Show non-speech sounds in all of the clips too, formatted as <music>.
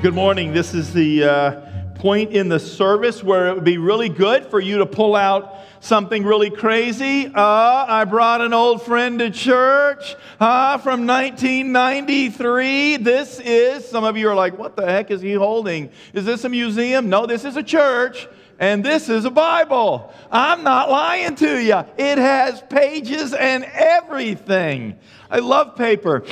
Good morning. This is the uh, point in the service where it would be really good for you to pull out something really crazy. Uh, I brought an old friend to church uh, from 1993. This is, some of you are like, what the heck is he holding? Is this a museum? No, this is a church. And this is a Bible. I'm not lying to you. It has pages and everything. I love paper.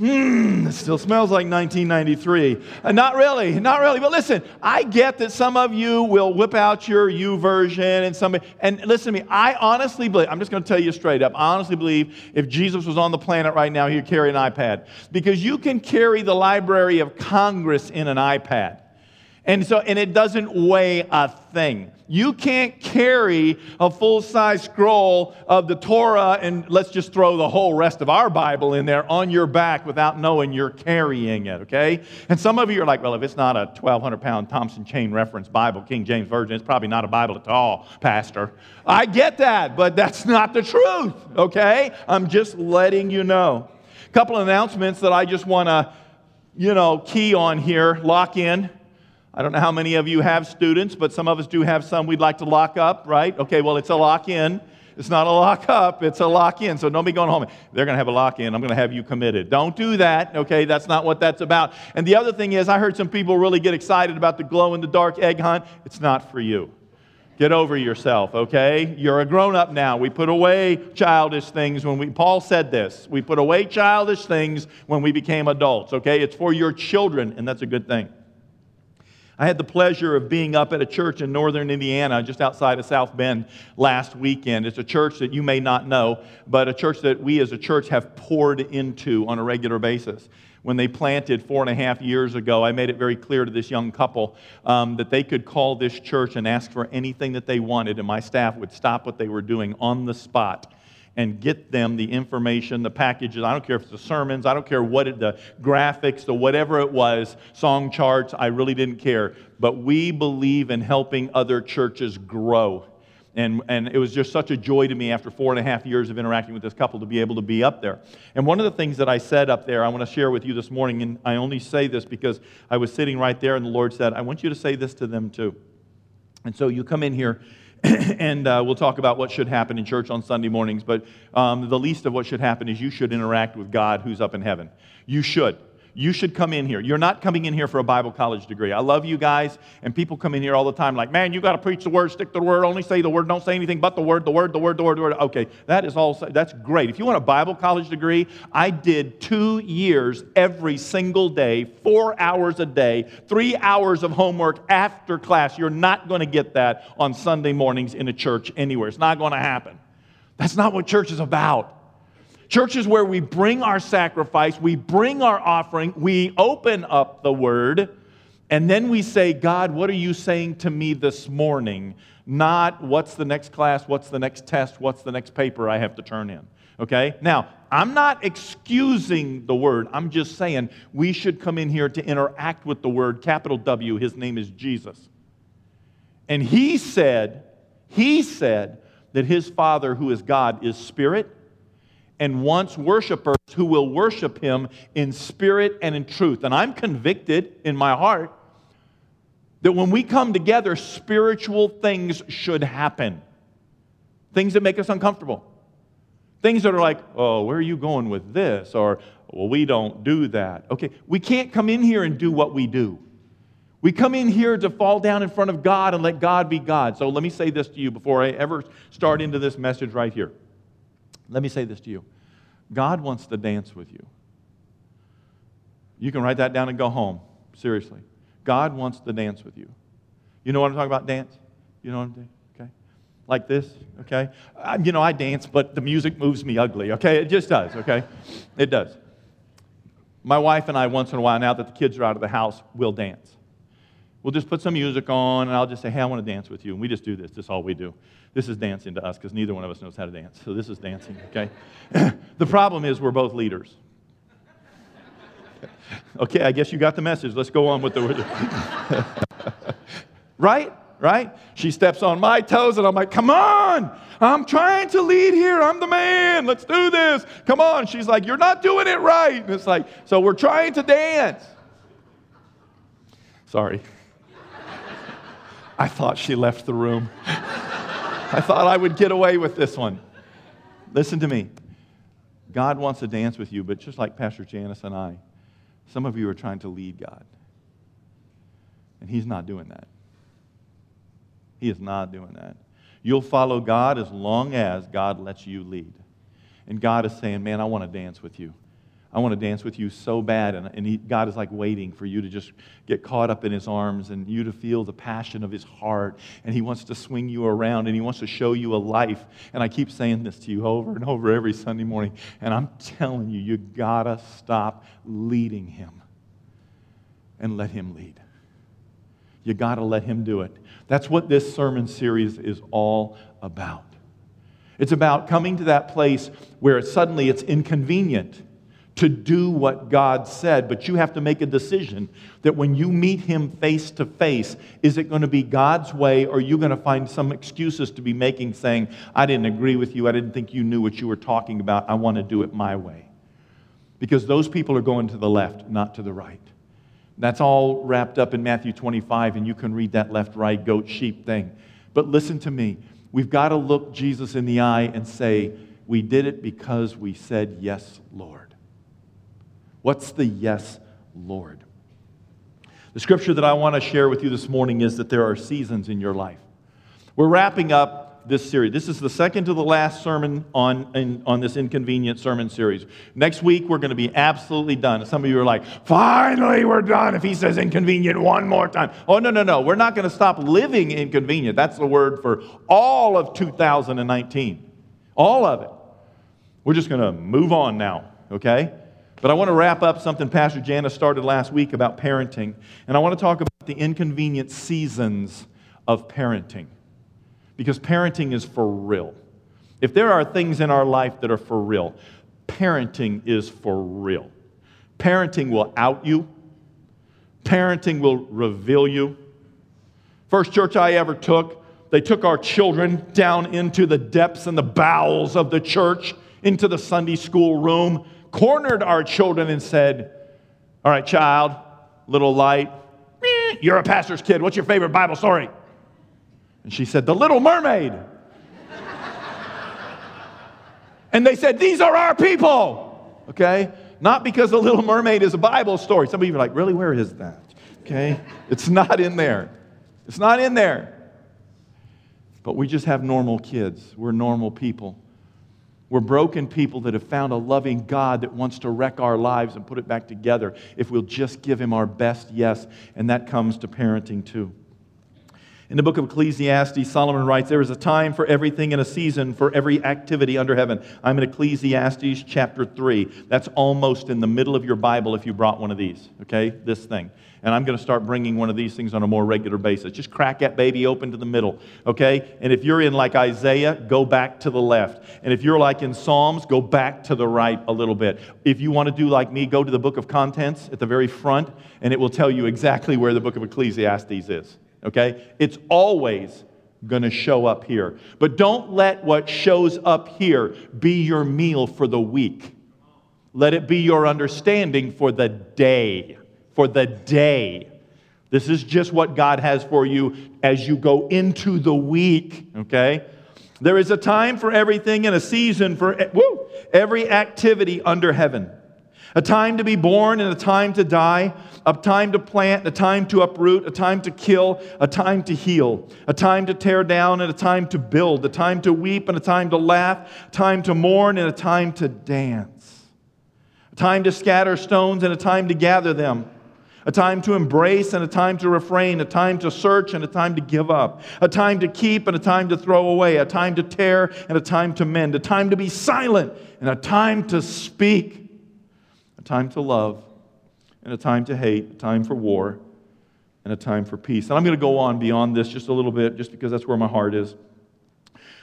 Hmm, it still smells like 1993. Uh, not really, not really. But listen, I get that some of you will whip out your YouVersion and some. And listen to me, I honestly believe, I'm just going to tell you straight up, I honestly believe if Jesus was on the planet right now, he'd carry an iPad. Because you can carry the Library of Congress in an iPad. And so, and it doesn't weigh a thing. You can't carry a full size scroll of the Torah and let's just throw the whole rest of our Bible in there on your back without knowing you're carrying it, okay? And some of you are like, well, if it's not a 1,200 pound Thompson chain reference Bible, King James Version, it's probably not a Bible at all, Pastor. I get that, but that's not the truth, okay? I'm just letting you know. A couple of announcements that I just want to, you know, key on here, lock in. I don't know how many of you have students, but some of us do have some we'd like to lock up, right? Okay, well, it's a lock in. It's not a lock up, it's a lock in. So don't be going home. They're going to have a lock in. I'm going to have you committed. Don't do that, okay? That's not what that's about. And the other thing is, I heard some people really get excited about the glow in the dark egg hunt. It's not for you. Get over yourself, okay? You're a grown up now. We put away childish things when we, Paul said this. We put away childish things when we became adults, okay? It's for your children, and that's a good thing. I had the pleasure of being up at a church in northern Indiana, just outside of South Bend, last weekend. It's a church that you may not know, but a church that we as a church have poured into on a regular basis. When they planted four and a half years ago, I made it very clear to this young couple um, that they could call this church and ask for anything that they wanted, and my staff would stop what they were doing on the spot and get them the information, the packages. I don't care if it's the sermons, I don't care what it, the graphics, the whatever it was, song charts, I really didn't care. But we believe in helping other churches grow. And, and it was just such a joy to me after four and a half years of interacting with this couple to be able to be up there. And one of the things that I said up there, I want to share with you this morning, and I only say this because I was sitting right there and the Lord said, I want you to say this to them too. And so you come in here <coughs> and uh, we'll talk about what should happen in church on Sunday mornings. But um, the least of what should happen is you should interact with God who's up in heaven. You should you should come in here. You're not coming in here for a Bible college degree. I love you guys, and people come in here all the time like, man, you got to preach the word, stick to the word, only say the word, don't say anything but the word, the word, the word, the word, the word. Okay, that is all, that's great. If you want a Bible college degree, I did two years every single day, four hours a day, three hours of homework after class. You're not going to get that on Sunday mornings in a church anywhere. It's not going to happen. That's not what church is about. Church is where we bring our sacrifice, we bring our offering, we open up the word, and then we say, God, what are you saying to me this morning? Not what's the next class, what's the next test, what's the next paper I have to turn in. Okay? Now, I'm not excusing the word. I'm just saying we should come in here to interact with the word, capital W. His name is Jesus. And he said, he said that his Father, who is God, is spirit and wants worshipers who will worship him in spirit and in truth. And I'm convicted in my heart that when we come together, spiritual things should happen. Things that make us uncomfortable. Things that are like, oh, where are you going with this? Or, well, we don't do that. Okay, we can't come in here and do what we do. We come in here to fall down in front of God and let God be God. So let me say this to you before I ever start into this message right here. Let me say this to you God wants to dance with you. You can write that down and go home. Seriously. God wants to dance with you. You know what I'm talking about? Dance? You know what I'm saying? Okay. Like this, okay? I, you know, I dance, but the music moves me ugly, okay? It just does, okay? It does. My wife and I, once in a while, now that the kids are out of the house, will dance. We'll just put some music on, and I'll just say, hey, I want to dance with you. And we just do this. This is all we do. This is dancing to us because neither one of us knows how to dance. So this is dancing, okay? <laughs> the problem is we're both leaders. <laughs> okay, I guess you got the message. Let's go on with the. <laughs> right? Right? She steps on my toes, and I'm like, come on! I'm trying to lead here. I'm the man. Let's do this. Come on. She's like, you're not doing it right. And it's like, so we're trying to dance. Sorry. I thought she left the room. I thought I would get away with this one. Listen to me. God wants to dance with you, but just like Pastor Janice and I, some of you are trying to lead God. And He's not doing that. He is not doing that. You'll follow God as long as God lets you lead. And God is saying, Man, I want to dance with you. I want to dance with you so bad. And, and he, God is like waiting for you to just get caught up in his arms and you to feel the passion of his heart. And he wants to swing you around and he wants to show you a life. And I keep saying this to you over and over every Sunday morning. And I'm telling you, you got to stop leading him and let him lead. You got to let him do it. That's what this sermon series is all about. It's about coming to that place where suddenly it's inconvenient to do what God said, but you have to make a decision that when you meet Him face to face, is it going to be God's way or are you going to find some excuses to be making saying, I didn't agree with you, I didn't think you knew what you were talking about, I want to do it my way? Because those people are going to the left, not to the right. That's all wrapped up in Matthew 25, and you can read that left, right, goat, sheep thing. But listen to me. We've got to look Jesus in the eye and say, We did it because we said, Yes, Lord. What's the yes, Lord? The scripture that I want to share with you this morning is that there are seasons in your life. We're wrapping up this series. This is the second to the last sermon on, in, on this inconvenient sermon series. Next week, we're going to be absolutely done. Some of you are like, finally, we're done if he says inconvenient one more time. Oh, no, no, no. We're not going to stop living inconvenient. That's the word for all of 2019. All of it. We're just going to move on now, okay? But I want to wrap up something Pastor Janice started last week about parenting. And I want to talk about the inconvenient seasons of parenting. Because parenting is for real. If there are things in our life that are for real, parenting is for real. Parenting will out you, parenting will reveal you. First church I ever took, they took our children down into the depths and the bowels of the church, into the Sunday school room cornered our children and said, All right, child, little light, <laughs> you're a pastor's kid. What's your favorite Bible story? And she said, The Little Mermaid. <laughs> and they said, These are our people. Okay? Not because The Little Mermaid is a Bible story. Some of you are like, Really? Where is that? Okay? It's not in there. It's not in there. But we just have normal kids. We're normal people. We're broken people that have found a loving God that wants to wreck our lives and put it back together if we'll just give Him our best yes. And that comes to parenting too. In the book of Ecclesiastes, Solomon writes, There is a time for everything and a season for every activity under heaven. I'm in Ecclesiastes chapter 3. That's almost in the middle of your Bible if you brought one of these, okay? This thing and I'm going to start bringing one of these things on a more regular basis. Just crack that baby open to the middle, okay? And if you're in like Isaiah, go back to the left. And if you're like in Psalms, go back to the right a little bit. If you want to do like me, go to the book of contents at the very front, and it will tell you exactly where the book of Ecclesiastes is, okay? It's always going to show up here. But don't let what shows up here be your meal for the week. Let it be your understanding for the day for the day. This is just what God has for you as you go into the week, okay? There is a time for everything and a season for woo, every activity under heaven. A time to be born and a time to die, a time to plant, a time to uproot, a time to kill, a time to heal, a time to tear down and a time to build, a time to weep and a time to laugh, a time to mourn and a time to dance, a time to scatter stones and a time to gather them a time to embrace and a time to refrain, a time to search and a time to give up, a time to keep and a time to throw away, a time to tear and a time to mend, a time to be silent and a time to speak, a time to love and a time to hate, a time for war and a time for peace. And I'm going to go on beyond this just a little bit, just because that's where my heart is.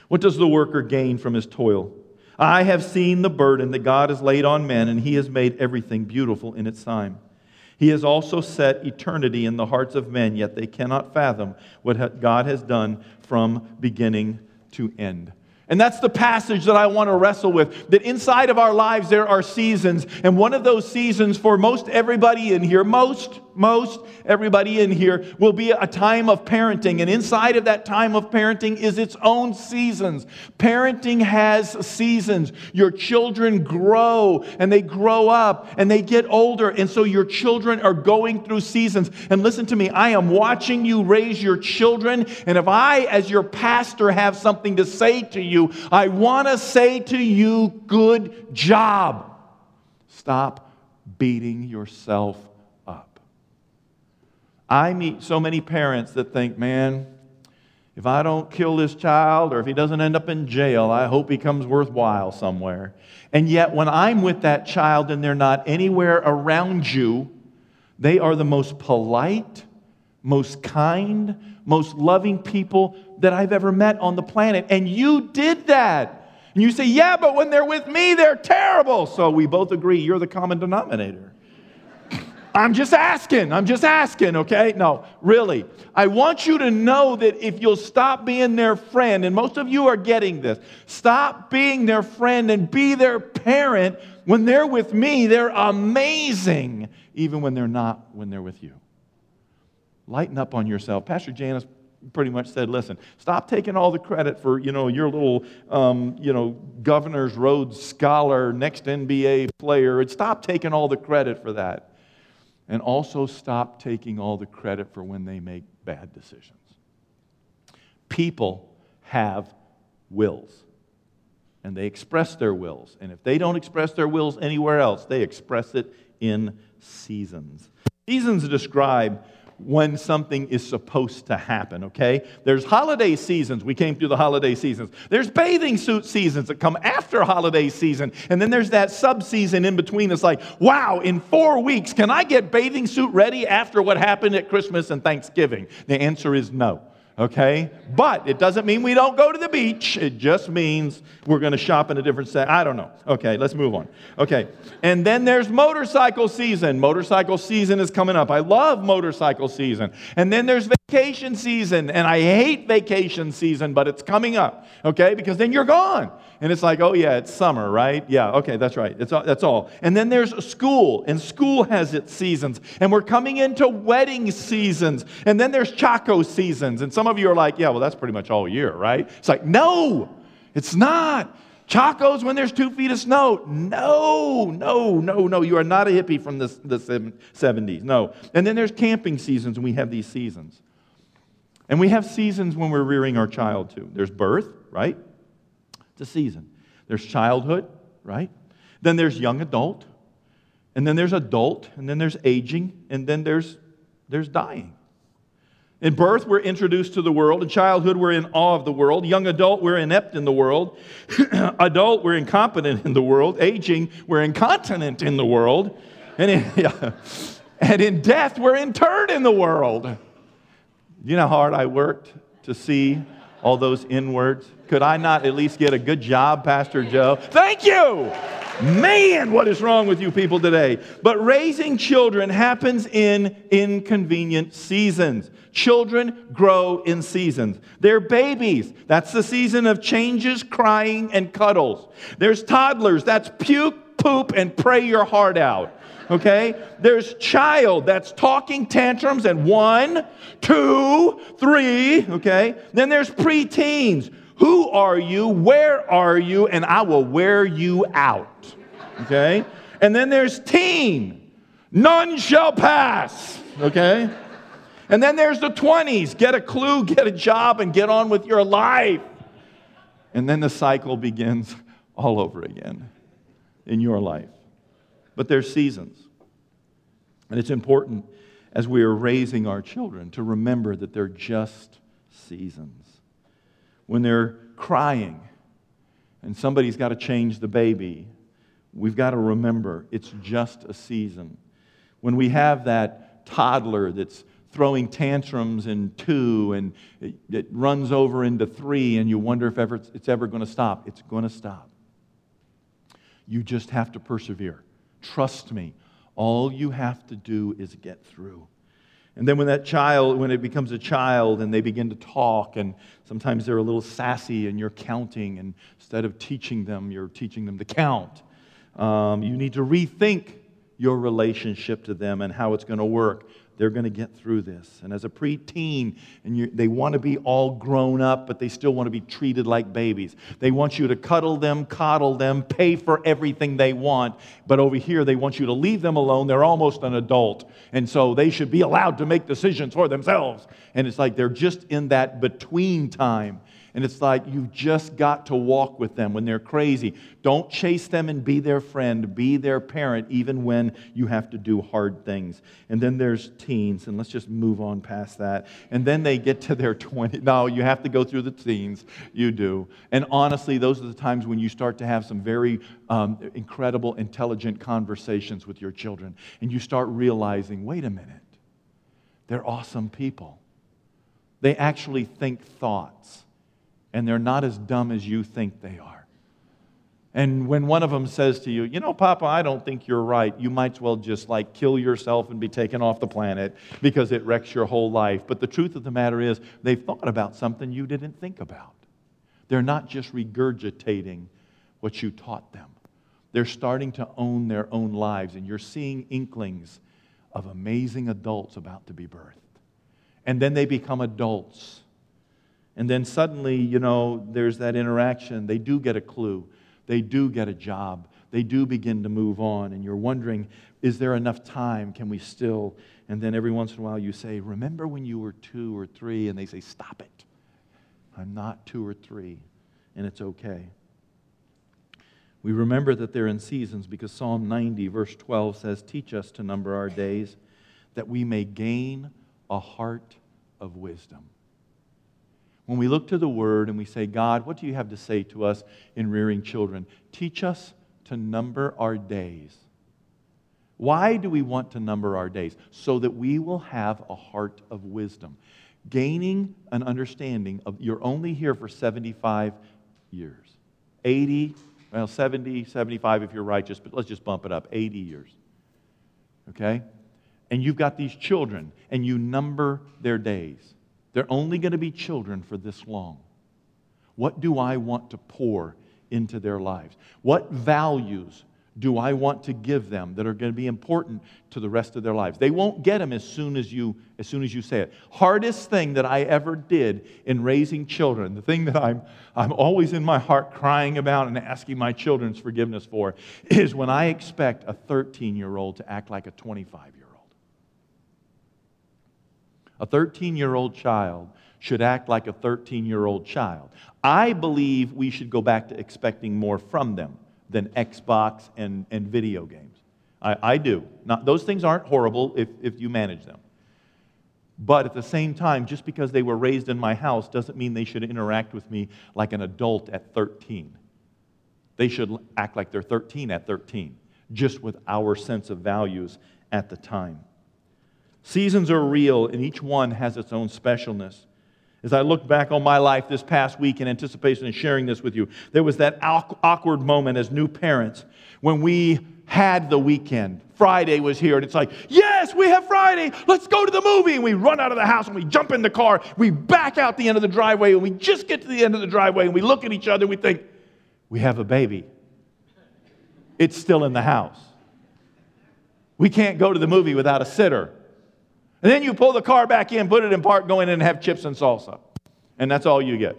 What does the worker gain from his toil? I have seen the burden that God has laid on men, and he has made everything beautiful in its time. He has also set eternity in the hearts of men, yet they cannot fathom what God has done from beginning to end. And that's the passage that I want to wrestle with. That inside of our lives, there are seasons. And one of those seasons for most everybody in here, most, most everybody in here will be a time of parenting. And inside of that time of parenting is its own seasons. Parenting has seasons. Your children grow and they grow up and they get older. And so your children are going through seasons. And listen to me, I am watching you raise your children. And if I, as your pastor, have something to say to you, I want to say to you, good job. Stop beating yourself. I meet so many parents that think, man, if I don't kill this child or if he doesn't end up in jail, I hope he comes worthwhile somewhere. And yet, when I'm with that child and they're not anywhere around you, they are the most polite, most kind, most loving people that I've ever met on the planet. And you did that. And you say, yeah, but when they're with me, they're terrible. So we both agree you're the common denominator. I'm just asking. I'm just asking, okay? No, really. I want you to know that if you'll stop being their friend, and most of you are getting this, stop being their friend and be their parent. When they're with me, they're amazing, even when they're not when they're with you. Lighten up on yourself. Pastor Janice pretty much said, listen, stop taking all the credit for, you know, your little, um, you know, Governor's Road scholar, next NBA player. And stop taking all the credit for that. And also stop taking all the credit for when they make bad decisions. People have wills. And they express their wills. And if they don't express their wills anywhere else, they express it in seasons. Seasons describe when something is supposed to happen, okay? There's holiday seasons. We came through the holiday seasons. There's bathing suit seasons that come after holiday season. And then there's that sub season in between. It's like, wow, in four weeks, can I get bathing suit ready after what happened at Christmas and Thanksgiving? The answer is no okay? But it doesn't mean we don't go to the beach. It just means we're going to shop in a different set. I don't know. Okay, let's move on. Okay, and then there's motorcycle season. Motorcycle season is coming up. I love motorcycle season. And then there's vacation season, and I hate vacation season, but it's coming up, okay? Because then you're gone. And it's like, oh, yeah, it's summer, right? Yeah, okay, that's right. It's, that's all. And then there's school, and school has its seasons. And we're coming into wedding seasons. And then there's Chaco seasons. And some of you are like, yeah, well, that's pretty much all year, right? It's like, no, it's not. Chaco's when there's two feet of snow. No, no, no, no. You are not a hippie from the, the 70s. No. And then there's camping seasons, and we have these seasons. And we have seasons when we're rearing our child too. There's birth, right? It's a season. There's childhood, right? Then there's young adult, and then there's adult, and then there's aging, and then there's, there's dying. In birth, we're introduced to the world. In childhood, we're in awe of the world. Young adult, we're inept in the world. <clears throat> adult, we're incompetent in the world. Aging, we're incontinent in the world. And in, <laughs> and in death, we're interred in the world. You know how hard I worked to see all those in words? Could I not at least get a good job, Pastor Joe? Thank you! Man, what is wrong with you people today? But raising children happens in inconvenient seasons. Children grow in seasons. They're babies. That's the season of changes, crying, and cuddles. There's toddlers. That's puke, poop, and pray your heart out okay? There's child that's talking tantrums and one, two, three, okay? Then there's preteens. Who are you? Where are you? And I will wear you out, okay? And then there's teen. None shall pass, okay? And then there's the 20s. Get a clue, get a job, and get on with your life. And then the cycle begins all over again in your life. But there's seasons. And it's important as we are raising our children to remember that they're just seasons. When they're crying and somebody's got to change the baby, we've got to remember it's just a season. When we have that toddler that's throwing tantrums in two and it, it runs over into three, and you wonder if ever, it's ever going to stop, it's going to stop. You just have to persevere. Trust me. All you have to do is get through. And then when that child, when it becomes a child and they begin to talk, and sometimes they're a little sassy and you're counting, and instead of teaching them, you're teaching them to count. Um, you need to rethink your relationship to them and how it's going to work. They're going to get through this. And as a preteen, and they want to be all grown up, but they still want to be treated like babies. They want you to cuddle them, coddle them, pay for everything they want. But over here, they want you to leave them alone. They're almost an adult. And so they should be allowed to make decisions for themselves. And it's like they're just in that between time. And it's like you've just got to walk with them when they're crazy. Don't chase them and be their friend. Be their parent, even when you have to do hard things. And then there's teens, and let's just move on past that. And then they get to their <laughs> 20. No, you have to go through the teens. You do. And honestly, those are the times when you start to have some very um, incredible, intelligent conversations with your children. And you start realizing wait a minute, they're awesome people. They actually think thoughts and they're not as dumb as you think they are. And when one of them says to you, You know, Papa, I don't think you're right, you might as well just like kill yourself and be taken off the planet because it wrecks your whole life. But the truth of the matter is, they've thought about something you didn't think about. They're not just regurgitating what you taught them, they're starting to own their own lives. And you're seeing inklings of amazing adults about to be birthed. And then they become adults and then suddenly, you know, there's that interaction. They do get a clue, they do get a job, they do begin to move on. And you're wondering, is there enough time? Can we still? And then every once in a while you say, Remember when you were two or three? And they say, Stop it. I'm not two or three. And it's okay. We remember that they're in seasons because Psalm 90, verse 12 says, Teach us to number our days that we may gain a heart of wisdom when we look to the Word and we say, God, what do you have to say to us in rearing children? Teach us to number our days. Why do we want to number our days? So that we will have a heart of wisdom. Gaining an understanding of you're only here for 75 years. 80, well, 70, 75 if you're righteous, but let's just bump it up 80 years. Okay? And you've got these children, and you number their days. They're only going to be children for this long. What do I want to pour into their lives? What values do I want to give them that are going to be important to the rest of their lives? They won't get them as soon as you as soon as you say it. Hardest thing that I ever did in raising children, the thing that I'm I'm always in my heart crying about and asking my children's forgiveness for is when I expect a 13-year-old to act like a 25 a 13 year old child should act like a 13 year old child. I believe we should go back to expecting more from them than Xbox and, and video games. I, I do. Not, those things aren't horrible if, if you manage them. But at the same time, just because they were raised in my house doesn't mean they should interact with me like an adult at 13. They should act like they're 13 at 13, just with our sense of values at the time. Seasons are real, and each one has its own specialness. As I look back on my life this past week in anticipation of sharing this with you, there was that awkward moment as new parents when we had the weekend. Friday was here, and it's like, yes, we have Friday. Let's go to the movie. And we run out of the house and we jump in the car. We back out the end of the driveway, and we just get to the end of the driveway, and we look at each other and we think, we have a baby. It's still in the house. We can't go to the movie without a sitter. And then you pull the car back in, put it in park, go in and have chips and salsa. And that's all you get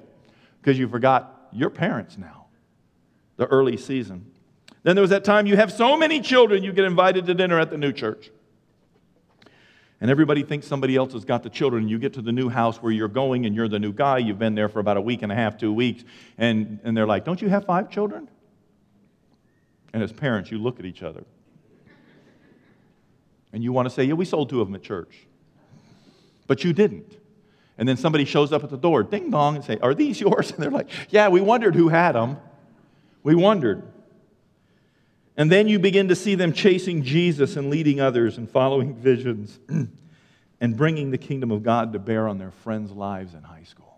because you forgot your parents now, the early season. Then there was that time you have so many children, you get invited to dinner at the new church. And everybody thinks somebody else has got the children. You get to the new house where you're going and you're the new guy. You've been there for about a week and a half, two weeks. And, and they're like, Don't you have five children? And as parents, you look at each other. And you want to say, Yeah, we sold two of them at church but you didn't. And then somebody shows up at the door, ding dong, and say, Are these <laughs> yours? And they're like, Yeah, we wondered who had them. We wondered. And then you begin to see them chasing Jesus and leading others and following visions <clears throat> and bringing the kingdom of God to bear on their friends' lives in high school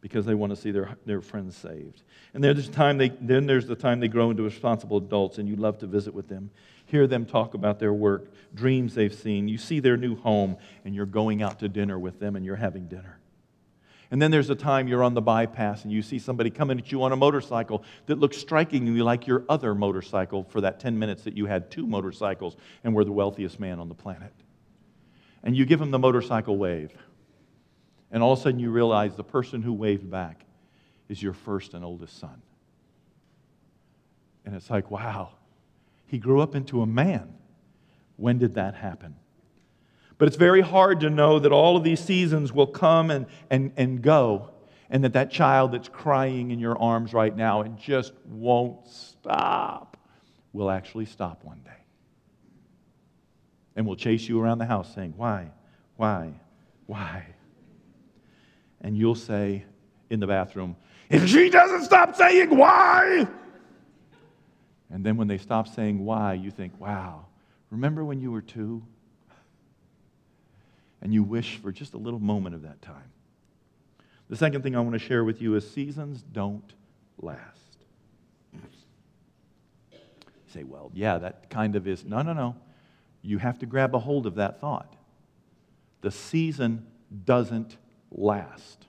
because they want to see their, their friends saved. And there's time they, then there's the time they grow into responsible adults and you love to visit with them hear them talk about their work, dreams they've seen. You see their new home, and you're going out to dinner with them and you're having dinner. And then there's a time you're on the bypass and you see somebody coming at you on a motorcycle that looks strikingly like your other motorcycle for that 10 minutes that you had two motorcycles and were the wealthiest man on the planet. And you give him the motorcycle wave. And all of a sudden you realize the person who waved back is your first and oldest son. And it's like, wow, he grew up into a man. When did that happen? But it's very hard to know that all of these seasons will come and, and, and go, and that that child that's crying in your arms right now and just won't stop will actually stop one day. And will chase you around the house saying, Why? Why? Why? And you'll say in the bathroom, If she doesn't stop saying why, and then when they stop saying why, you think, Wow, remember when you were two? and you wish for just a little moment of that time. The second thing I want to share with you is seasons don't last. You say, well, yeah, that kind of is. No, no, no. You have to grab a hold of that thought. The season doesn't last.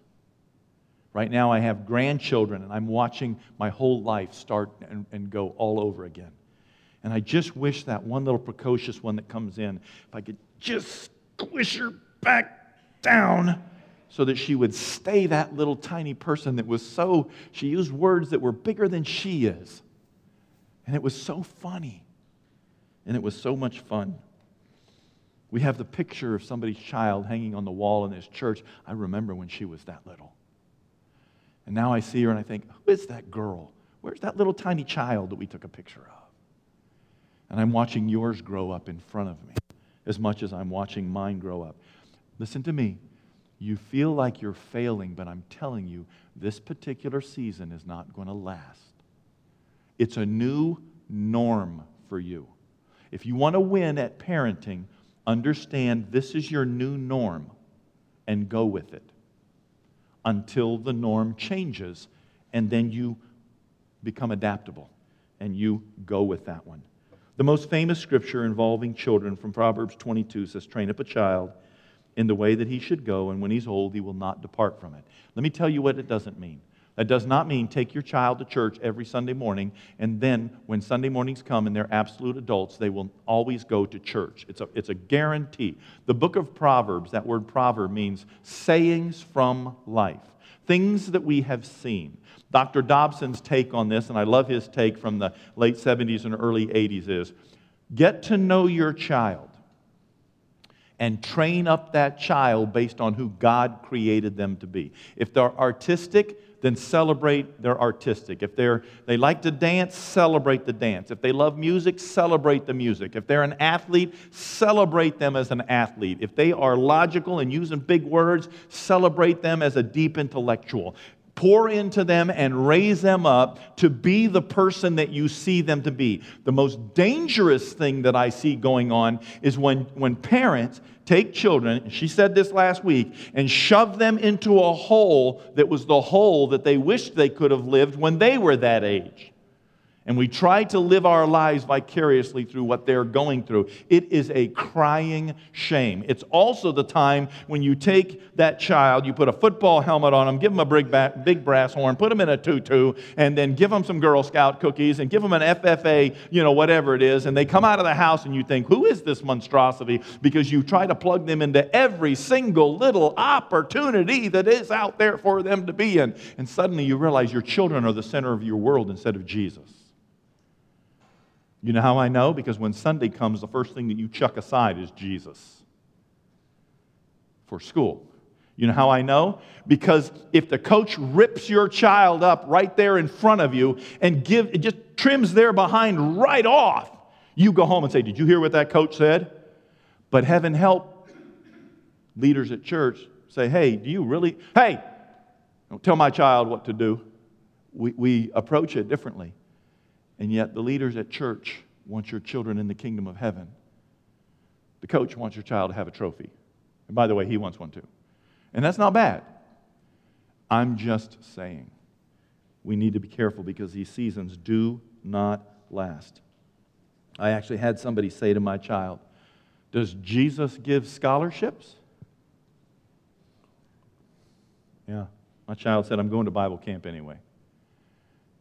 Right now, I have grandchildren, and I'm watching my whole life start and, and go all over again. And I just wish that one little precocious one that comes in, if I could just squish her back down so that she would stay that little tiny person that was so, she used words that were bigger than she is. And it was so funny. And it was so much fun. We have the picture of somebody's child hanging on the wall in this church. I remember when she was that little. And now I see her and I think, who is that girl? Where's that little tiny child that we took a picture of? And I'm watching yours grow up in front of me as much as I'm watching mine grow up. Listen to me. You feel like you're failing, but I'm telling you, this particular season is not going to last. It's a new norm for you. If you want to win at parenting, understand this is your new norm and go with it until the norm changes, and then you become adaptable and you go with that one. The most famous scripture involving children from Proverbs 22 says, Train up a child in the way that he should go, and when he's old, he will not depart from it. Let me tell you what it doesn't mean. That does not mean take your child to church every Sunday morning, and then when Sunday mornings come and they're absolute adults, they will always go to church. It's a, it's a guarantee. The book of Proverbs, that word proverb means sayings from life, things that we have seen. Dr. Dobson's take on this, and I love his take from the late 70s and early 80s, is get to know your child and train up that child based on who God created them to be. If they're artistic, then celebrate they're artistic. If they're, they like to dance, celebrate the dance. If they love music, celebrate the music. If they're an athlete, celebrate them as an athlete. If they are logical and using big words, celebrate them as a deep intellectual pour into them and raise them up to be the person that you see them to be. The most dangerous thing that I see going on is when, when parents take children, she said this last week, and shove them into a hole that was the hole that they wished they could have lived when they were that age and we try to live our lives vicariously through what they're going through. It is a crying shame. It's also the time when you take that child, you put a football helmet on them, give them a big, big brass horn, put them in a tutu, and then give them some Girl Scout cookies and give them an FFA, you know, whatever it is, and they come out of the house and you think, who is this monstrosity? Because you try to plug them into every single little opportunity that is out there for them to be in. And suddenly you realize your children are the center of your world instead of Jesus. You know how I know? Because when Sunday comes, the first thing that you chuck aside is Jesus for school. You know how I know? Because if the coach rips your child up right there in front of you and give it just trims their behind right off, you go home and say, Did you hear what that coach said? But heaven help leaders at church say, Hey, do you really? Hey, don't tell my child what to do. We, we approach it differently. And yet, the leaders at church want your children in the kingdom of heaven. The coach wants your child to have a trophy. And by the way, he wants one too. And that's not bad. I'm just saying we need to be careful because these seasons do not last. I actually had somebody say to my child, Does Jesus give scholarships? Yeah. My child said, I'm going to Bible camp anyway.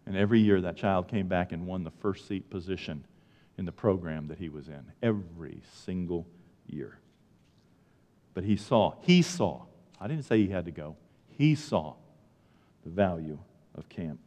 And every year that child came back and won the first seat position in the program that he was in. Every single year. But he saw, he saw, I didn't say he had to go, he saw the value of camp.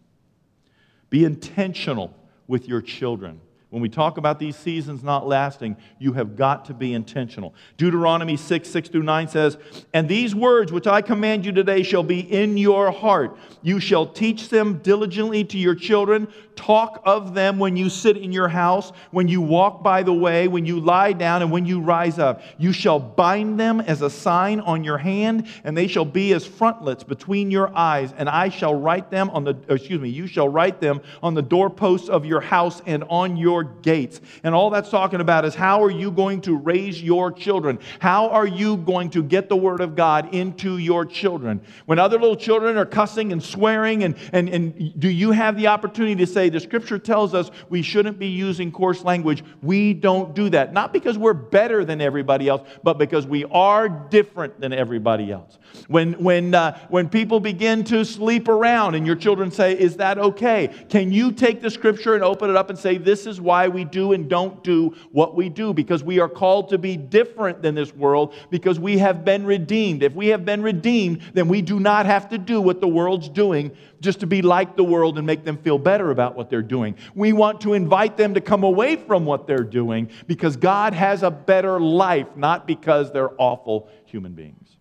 Be intentional with your children. When we talk about these seasons not lasting, you have got to be intentional. Deuteronomy 6, 6 through 9 says, And these words which I command you today shall be in your heart. You shall teach them diligently to your children. Talk of them when you sit in your house, when you walk by the way, when you lie down, and when you rise up. You shall bind them as a sign on your hand, and they shall be as frontlets between your eyes. And I shall write them on the, excuse me, you shall write them on the doorposts of your house and on your your gates. And all that's talking about is how are you going to raise your children? How are you going to get the Word of God into your children? When other little children are cussing and swearing, and, and, and do you have the opportunity to say, the Scripture tells us we shouldn't be using coarse language? We don't do that. Not because we're better than everybody else, but because we are different than everybody else. When, when, uh, when people begin to sleep around and your children say, Is that okay? Can you take the Scripture and open it up and say, This is why we do and don't do what we do because we are called to be different than this world because we have been redeemed. If we have been redeemed, then we do not have to do what the world's doing just to be like the world and make them feel better about what they're doing. We want to invite them to come away from what they're doing because God has a better life, not because they're awful human beings.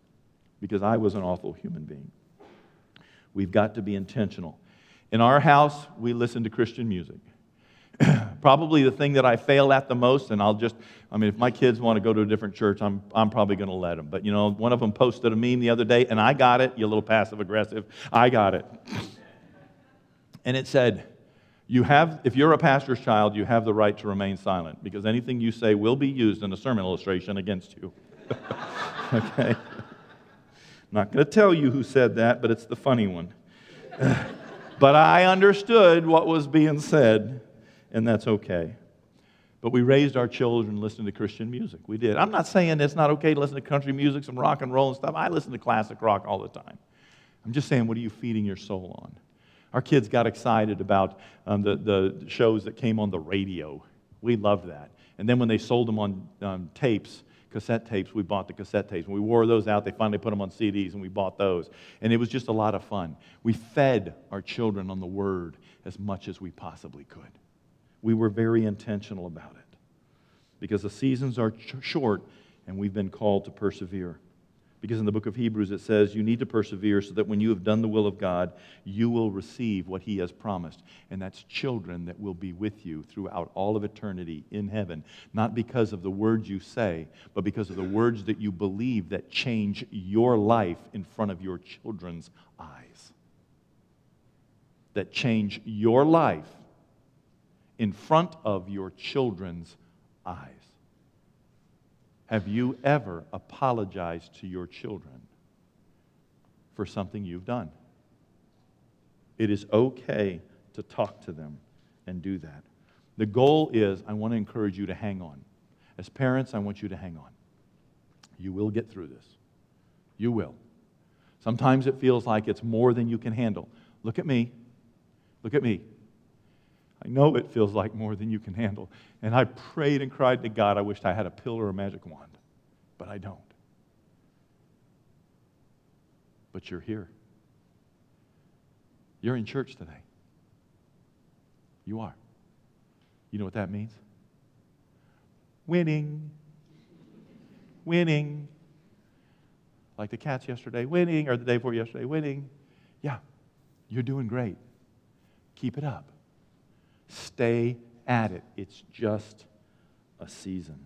Because I was an awful human being. We've got to be intentional. In our house, we listen to Christian music. <clears throat> probably the thing that I fail at the most, and I'll just, I mean, if my kids want to go to a different church, I'm, I'm probably going to let them. But, you know, one of them posted a meme the other day, and I got it, you little passive aggressive. I got it. <laughs> And it said, you have, if you're a pastor's child, you have the right to remain silent because anything you say will be used in a sermon illustration against you. <laughs> okay? I'm not going to tell you who said that, but it's the funny one. <laughs> but I understood what was being said and that's okay. But we raised our children listening to Christian music. We did. I'm not saying it's not okay to listen to country music, some rock and roll and stuff. I listen to classic rock all the time. I'm just saying, what are you feeding your soul on? Our kids got excited about um, the, the shows that came on the radio. We loved that. And then when they sold them on um, tapes, cassette tapes, we bought the cassette tapes. When we wore those out, they finally put them on CDs, and we bought those. And it was just a lot of fun. We fed our children on the Word as much as we possibly could we were very intentional about it because the seasons are ch- short and we've been called to persevere. Because in the book of Hebrews it says, You need to persevere so that when you have done the will of God, you will receive what He has promised. And that's children that will be with you throughout all of eternity in heaven. Not because of the words you say, but because of the words that you believe that change your life in front of your children's eyes. That change your life in front of your children's eyes. Have you ever apologized to your children for something you've done? It is okay to talk to them and do that. The goal is I want to encourage you to hang on. As parents, I want you to hang on. You will get through this. You will. Sometimes it feels like it's more than you can handle. Look at me. Look at me. I know it feels like more than you can handle. And I prayed and cried to God, I wished I had a pill or a magic wand, but I don't. But you're here. You're in church today. You are. You know what that means? Winning. Winning. Like the cats yesterday, winning, or the day before yesterday, winning. Yeah, you're doing great. Keep it up. Stay at it. It's just a season.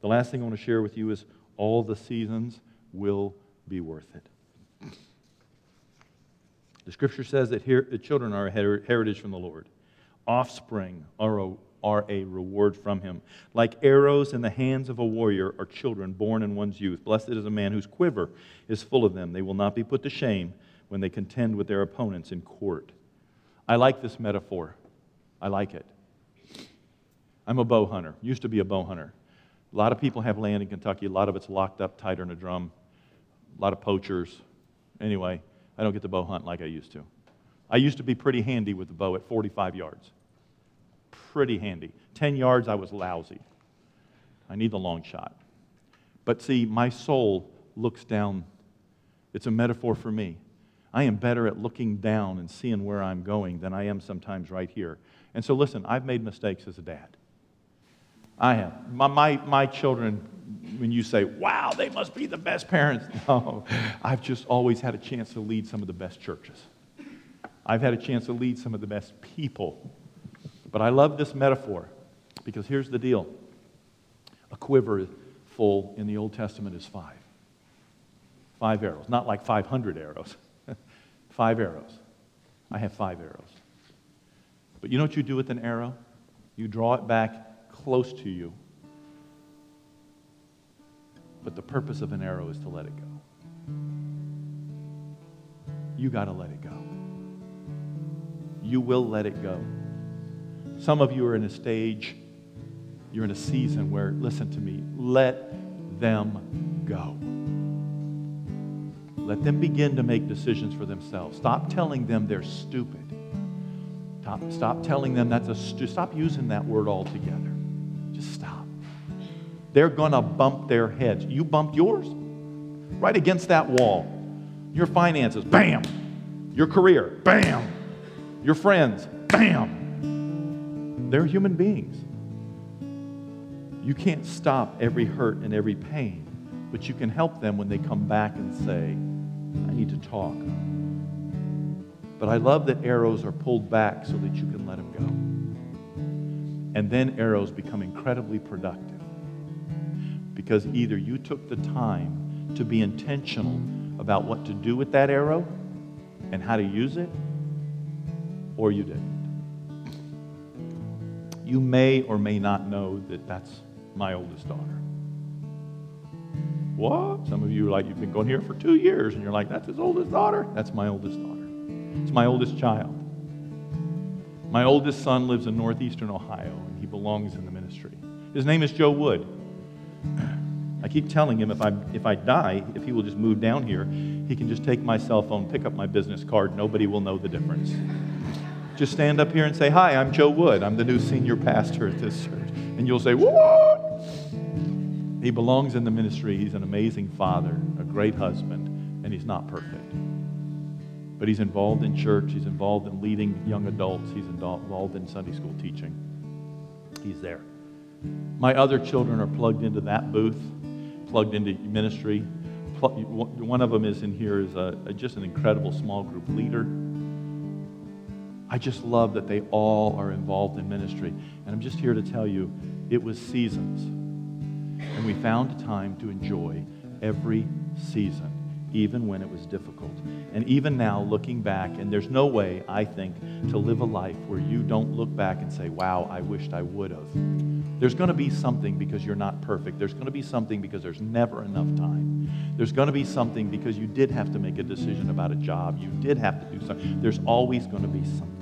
The last thing I want to share with you is all the seasons will be worth it. The scripture says that the children are a heritage from the Lord. Offspring are a, are a reward from him. Like arrows in the hands of a warrior are children born in one's youth. Blessed is a man whose quiver is full of them. They will not be put to shame when they contend with their opponents in court. I like this metaphor. I like it. I'm a bow hunter, used to be a bow hunter. A lot of people have land in Kentucky, a lot of it's locked up tighter in a drum, a lot of poachers. Anyway, I don't get to bow hunt like I used to. I used to be pretty handy with the bow at 45 yards. Pretty handy. 10 yards, I was lousy. I need the long shot. But see, my soul looks down. It's a metaphor for me. I am better at looking down and seeing where I'm going than I am sometimes right here. And so, listen, I've made mistakes as a dad. I have. My, my, my children, when you say, wow, they must be the best parents, <laughs> no, I've just always had a chance to lead some of the best churches. I've had a chance to lead some of the best people. But I love this metaphor because here's the deal a quiver full in the Old Testament is five. Five arrows, not like 500 arrows. Five arrows. I have five arrows. But you know what you do with an arrow? You draw it back close to you. But the purpose of an arrow is to let it go. You got to let it go. You will let it go. Some of you are in a stage, you're in a season where, listen to me, let them go. Let them begin to make decisions for themselves. Stop telling them they're stupid. Stop, stop telling them that's a stu- stop using that word altogether. Just stop. They're going to bump their heads. You bumped yours right against that wall. Your finances, bam. Your career, bam. Your friends, bam. They're human beings. You can't stop every hurt and every pain, but you can help them when they come back and say, I need to talk. But I love that arrows are pulled back so that you can let them go. And then arrows become incredibly productive. Because either you took the time to be intentional about what to do with that arrow and how to use it, or you didn't. You may or may not know that that's my oldest daughter. What? Some of you like you've been going here for two years and you're like, that's his oldest daughter? That's my oldest daughter. It's my oldest child. My oldest son lives in northeastern Ohio, and he belongs in the ministry. His name is Joe Wood. I keep telling him if I, if I die, if he will just move down here, he can just take my cell phone, pick up my business card. Nobody will know the difference. Just stand up here and say, Hi, I'm Joe Wood. I'm the new senior pastor at this church. And you'll say, What? He belongs in the ministry. He's an amazing father, a great husband, and he's not perfect but he's involved in church. He's involved in leading young adults. He's involved in Sunday school teaching. He's there. My other children are plugged into that booth, plugged into ministry. One of them is in here is a, just an incredible small group leader. I just love that they all are involved in ministry. And I'm just here to tell you, it was seasons. And we found time to enjoy every season even when it was difficult. And even now, looking back, and there's no way, I think, to live a life where you don't look back and say, wow, I wished I would have. There's going to be something because you're not perfect. There's going to be something because there's never enough time. There's going to be something because you did have to make a decision about a job. You did have to do something. There's always going to be something.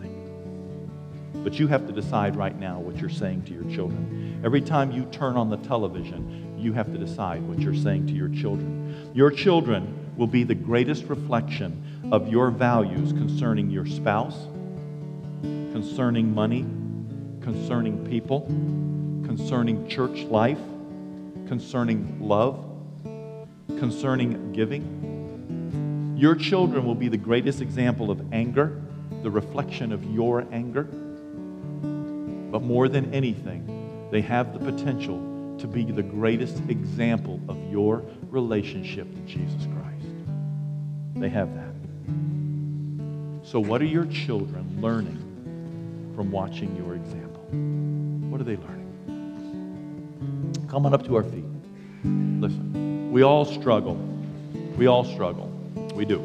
But you have to decide right now what you're saying to your children. Every time you turn on the television, you have to decide what you're saying to your children. Your children will be the greatest reflection of your values concerning your spouse, concerning money, concerning people, concerning church life, concerning love, concerning giving. Your children will be the greatest example of anger, the reflection of your anger. But more than anything, they have the potential to be the greatest example of your relationship to Jesus Christ. They have that. So, what are your children learning from watching your example? What are they learning? Come on up to our feet. Listen, we all struggle. We all struggle. We do.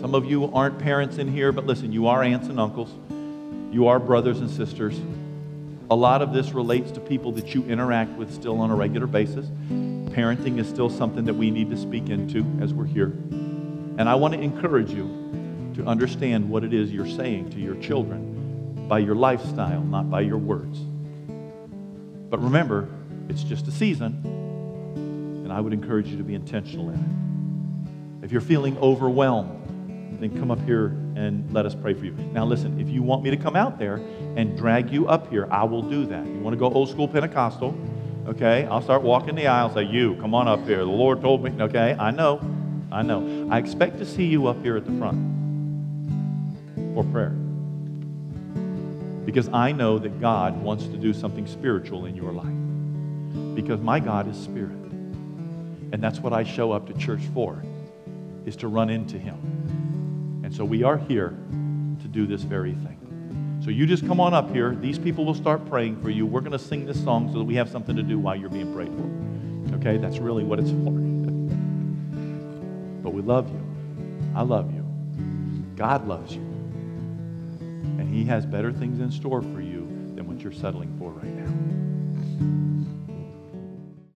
Some of you aren't parents in here, but listen, you are aunts and uncles. You are brothers and sisters. A lot of this relates to people that you interact with still on a regular basis. Parenting is still something that we need to speak into as we're here. And I want to encourage you to understand what it is you're saying to your children by your lifestyle, not by your words. But remember, it's just a season, and I would encourage you to be intentional in it. If you're feeling overwhelmed, then come up here and let us pray for you. Now, listen, if you want me to come out there and drag you up here, I will do that. You want to go old school Pentecostal? Okay, I'll start walking the aisle, say, You, come on up here. The Lord told me, okay, I know, I know. I expect to see you up here at the front for prayer. Because I know that God wants to do something spiritual in your life. Because my God is spirit. And that's what I show up to church for, is to run into him. So we are here to do this very thing. So you just come on up here. These people will start praying for you. We're going to sing this song so that we have something to do while you're being prayed for. Okay? That's really what it's for. but we love you. I love you. God loves you. And He has better things in store for you than what you're settling for right now.